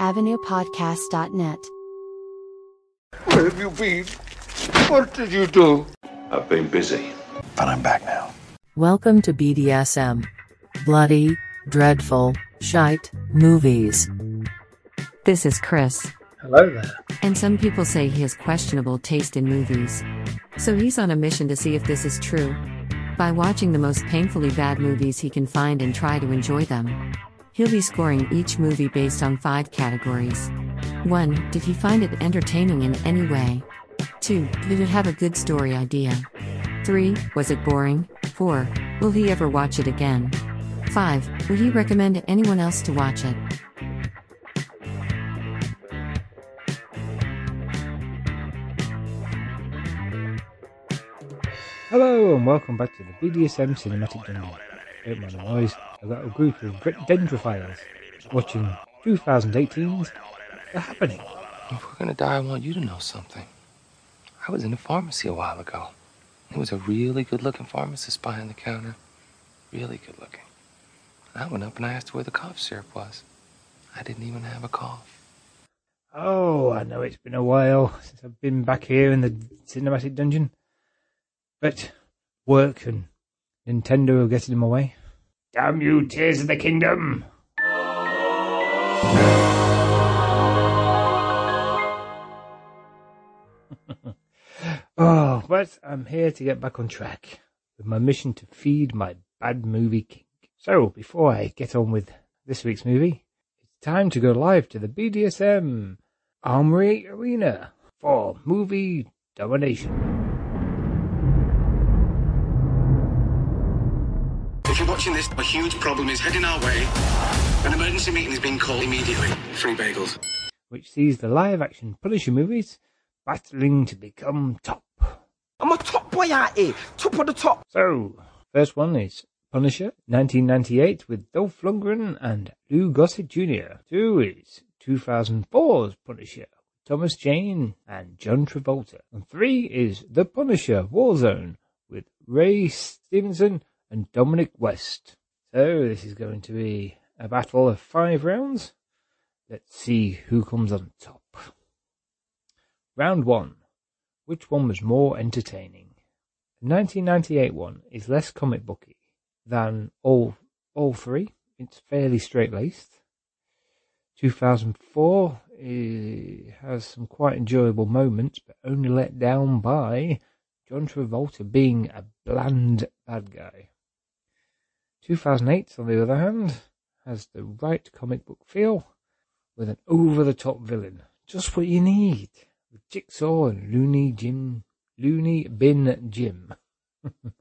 AvenuePodcast.net. Where have you been? What did you do? I've been busy. But I'm back now. Welcome to BDSM. Bloody, dreadful, shite, movies. This is Chris, Hello there. and some people say he has questionable taste in movies. So he's on a mission to see if this is true. By watching the most painfully bad movies he can find and try to enjoy them. He'll be scoring each movie based on five categories. 1. Did he find it entertaining in any way? 2. Did it have a good story idea? 3. Was it boring? 4. Will he ever watch it again? 5. Will he recommend anyone else to watch it? Hello and welcome back to the BDSM Cinematic Dungeon. Don't mind the noise. A group of dendrophiles watching 2018's The Happening. If we're gonna die, I want you to know something. I was in a pharmacy a while ago. There was a really good looking pharmacist behind the counter. Really good looking. I went up and I asked where the cough syrup was. I didn't even have a cough. Oh, I know it's been a while since I've been back here in the Cinematic Dungeon. But work and Nintendo are getting in my way. Damn you, Tears of the Kingdom! oh, but I'm here to get back on track with my mission to feed my bad movie kink. So, before I get on with this week's movie, it's time to go live to the BDSM Armory Arena for movie domination. If you're watching this, a huge problem is heading our way. An emergency meeting is being called immediately. Free bagels. which sees the live action Punisher movies battling to become top. I'm a top boy out here, top of the top. So, first one is Punisher, 1998, with Dolph Lundgren and Lou Gossett Jr. Two is 2004's Punisher, Thomas Jane and John Travolta. And three is The Punisher Warzone, with Ray Stevenson and Dominic West. So, this is going to be a battle of five rounds. Let's see who comes on top. Round one. Which one was more entertaining? The 1998 one is less comic booky than all all three. It's fairly straight laced. 2004 eh, has some quite enjoyable moments, but only let down by John Travolta being a bland bad guy. 2008, on the other hand, has the right comic book feel with an over the top villain. Just what you need. With Jigsaw and Looney Jim Looney Bin Jim. and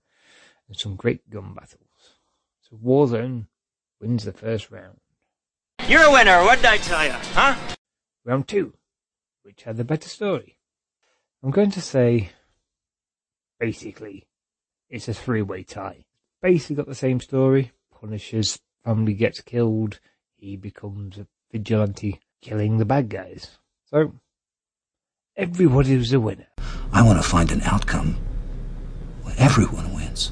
some great gun battles. So Warzone wins the first round. You're a winner, what did I tell you, huh? Round two. Which had the better story? I'm going to say basically it's a three way tie. Basically got the same story. Punisher's family gets killed, he becomes a vigilante killing the bad guys. So everybody was a winner. I want to find an outcome where everyone wins.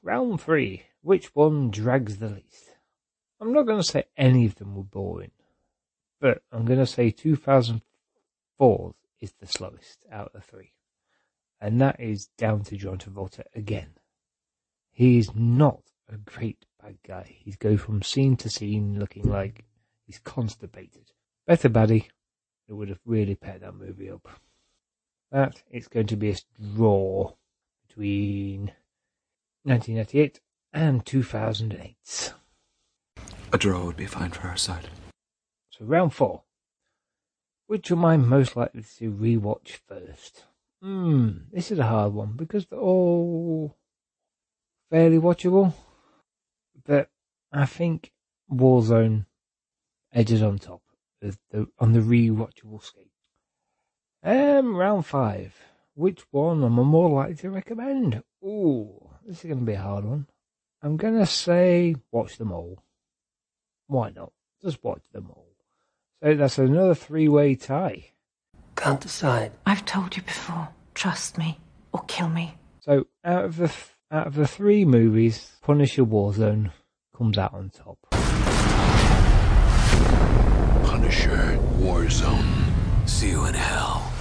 Round three. Which one drags the least? I'm not going to say any of them were boring, but I'm going to say 2004 is the slowest out of the three. And that is down to John Travolta again. He is not a great bad guy. He's go from scene to scene looking like he's constipated. Better baddie, it would have really paired that movie up. That is going to be a draw between 1998 and 2008. A draw would be fine for our side. So round four. Which am I most likely to rewatch first? Hmm, this is a hard one because they're all fairly watchable. But I think Warzone edges on top of the, on the rewatchable scale. Um, round five. Which one am I more likely to recommend? Ooh, this is going to be a hard one. I'm going to say watch them all. Why not? Just watch them all. So that's another three-way tie. Can't decide. I've told you before. Trust me or kill me. So out of the th- out of the three movies, Punisher Warzone comes out on top. Punisher. war zone. See you in hell.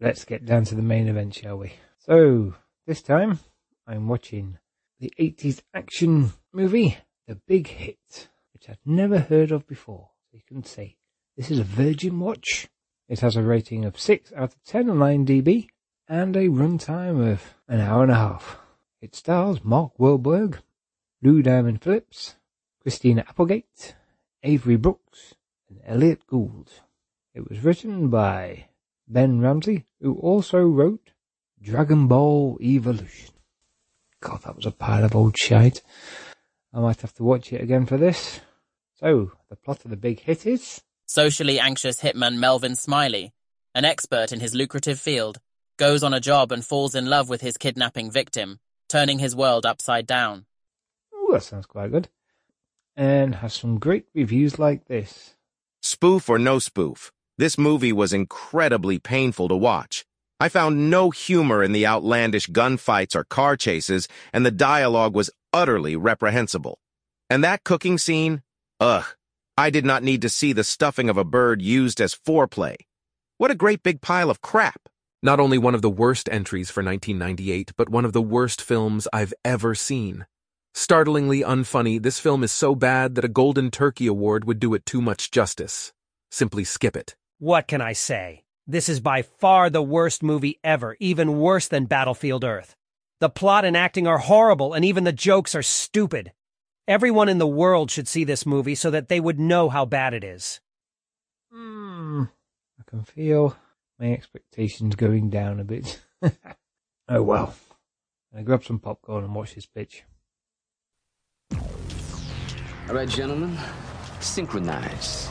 Let's get down to the main event, shall we? So, this time, I'm watching the 80s action movie, The Big Hit, which I'd never heard of before. So you can say, this is a virgin watch. It has a rating of 6 out of 10 on IMDb and a runtime of an hour and a half. It stars Mark Wahlberg, Lou Diamond Phillips, Christina Applegate, Avery Brooks, and Elliot Gould. It was written by Ben Ramsey, who also wrote Dragon Ball Evolution. God, that was a pile of old shite. I might have to watch it again for this. So, the plot of the big hit is Socially anxious hitman Melvin Smiley, an expert in his lucrative field, goes on a job and falls in love with his kidnapping victim, turning his world upside down. Oh, that sounds quite good. And has some great reviews like this. Spoof or no spoof, this movie was incredibly painful to watch. I found no humor in the outlandish gunfights or car chases, and the dialogue was utterly reprehensible. And that cooking scene? Ugh. I did not need to see the stuffing of a bird used as foreplay. What a great big pile of crap. Not only one of the worst entries for 1998, but one of the worst films I've ever seen. Startlingly unfunny, this film is so bad that a Golden Turkey Award would do it too much justice. Simply skip it. What can I say? This is by far the worst movie ever, even worse than Battlefield Earth. The plot and acting are horrible, and even the jokes are stupid. Everyone in the world should see this movie so that they would know how bad it is. Hmm. I can feel my expectations going down a bit. oh well. I grab some popcorn and watch this pitch. All right, gentlemen, synchronize.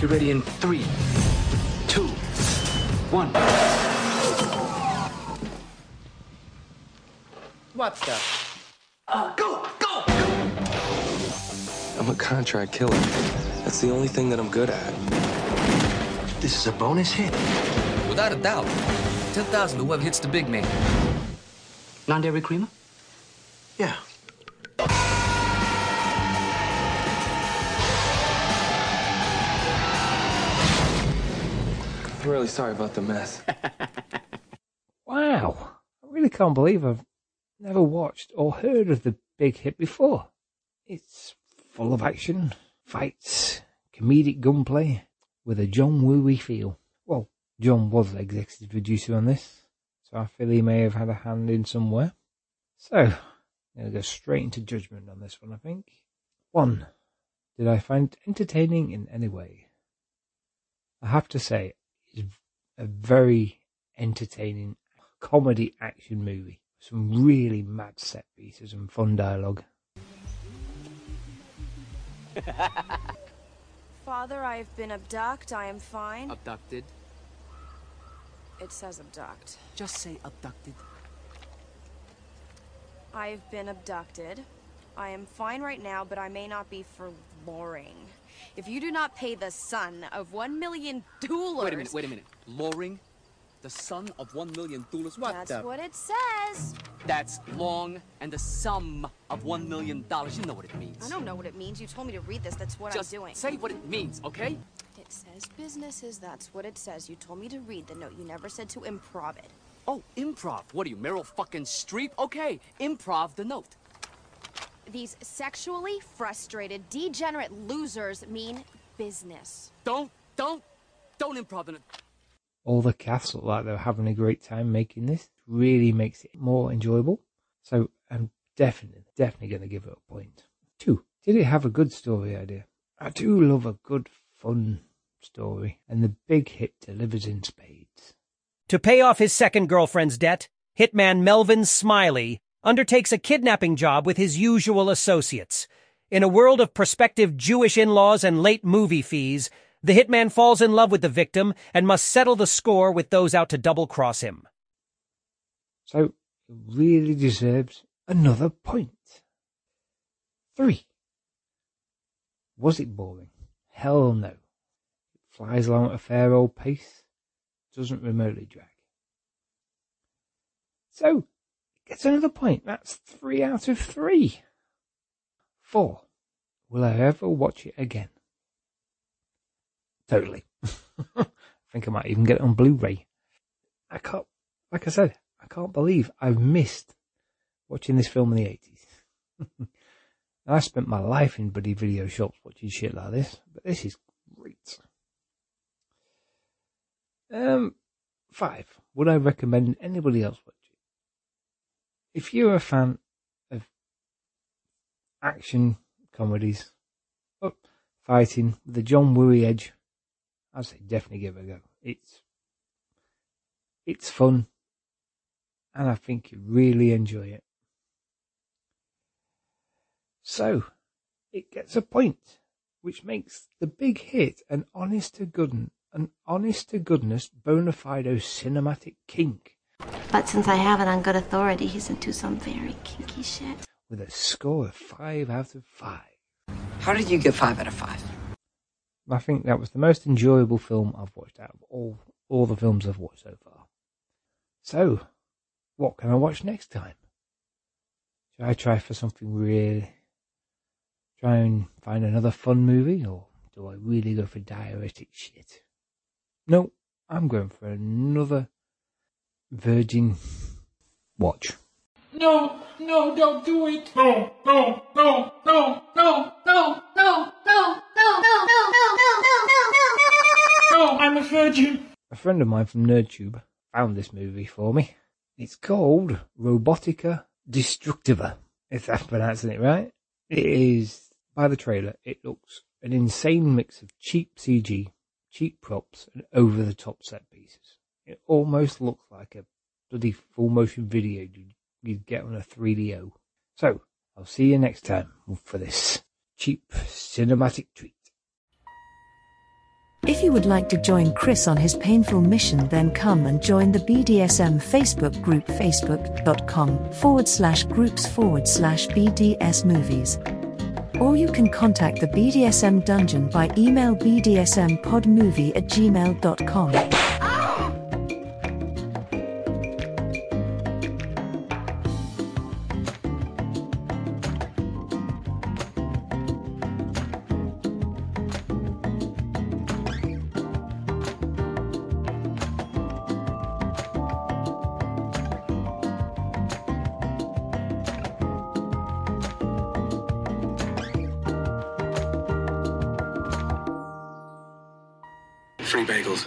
Get ready in three, two, one. What's that? Uh, go, go! I'm a contract killer. That's the only thing that I'm good at. This is a bonus hit. Without a doubt. 10,000 to whoever hits the big man. Non-dairy creamer? Yeah. I'm really sorry about the mess. Wow. I really can't believe I've never watched or heard of the big hit before. It's full of action, fights, comedic gunplay, with a John Wooey feel. Well, John was the executive producer on this, so I feel he may have had a hand in somewhere. So, I'm going to go straight into judgment on this one, I think. One, did I find it entertaining in any way? I have to say, it's a very entertaining comedy action movie. Some really mad set pieces and fun dialogue. Father, I have been abducted. I am fine. Abducted? It says abduct. Just say abducted. I have been abducted. I am fine right now, but I may not be for loring. If you do not pay the son of one million dollars... Wait a minute, wait a minute. Luring? The son of one million dollars? What That's the... what it says. That's long and the sum of one million dollars. You know what it means. I don't know what it means. You told me to read this. That's what Just I'm doing. say what it means, okay? It says businesses. That's what it says. You told me to read the note. You never said to improv it. Oh, improv. What are you, Meryl fucking Streep? Okay, improv the note. These sexually frustrated, degenerate losers mean business. Don't, don't, don't improv the note. All the cast look like they're having a great time making this. Really makes it more enjoyable. So I'm definitely, definitely going to give it a point. Two, did it have a good story idea? I do love a good, fun story, and the big hit delivers in spades. To pay off his second girlfriend's debt, hitman Melvin Smiley undertakes a kidnapping job with his usual associates. In a world of prospective Jewish in-laws and late movie fees, the hitman falls in love with the victim and must settle the score with those out to double-cross him. So it really deserves another point. Three. Was it boring? Hell no. It flies along at a fair old pace. Doesn't remotely drag. So, gets another point. That's three out of three. Four. Will I ever watch it again? Totally. I think I might even get it on Blu-ray. I can't, like I said, I can't believe I've missed watching this film in the 80s. I spent my life in buddy video shops watching shit like this, but this is great. Um, five. Would I recommend anybody else watch it? If you're a fan of action comedies, oh, fighting with the John Wooey edge, I'd say definitely give it a go. It's it's fun, and I think you really enjoy it. So, it gets a point, which makes the big hit an honest to goodness, an honest to goodness bona fide cinematic kink. But since I have it on good authority, he's into some very kinky shit. With a score of five out of five. How did you get five out of five? I think that was the most enjoyable film I've watched out of all, all the films I've watched so far. So, what can I watch next time? Should I try for something really? Try and find another fun movie, or do I really go for diuretic shit? No, I'm going for another virgin watch. No, no, don't do it! No, no, no, no, no, no! I'm a virgin. A friend of mine from NerdTube found this movie for me. It's called Robotica Destructiva, if I'm pronouncing it right. It is by the trailer, it looks an insane mix of cheap CG, cheap props, and over the top set pieces. It almost looks like a bloody full motion video you'd get on a 3DO. So, I'll see you next time for this cheap cinematic treat. If you would like to join Chris on his painful mission, then come and join the BDSM Facebook group facebook.com forward slash groups forward slash BDS movies. Or you can contact the BDSM Dungeon by email bdsmpodmovie at gmail.com. Free bagels.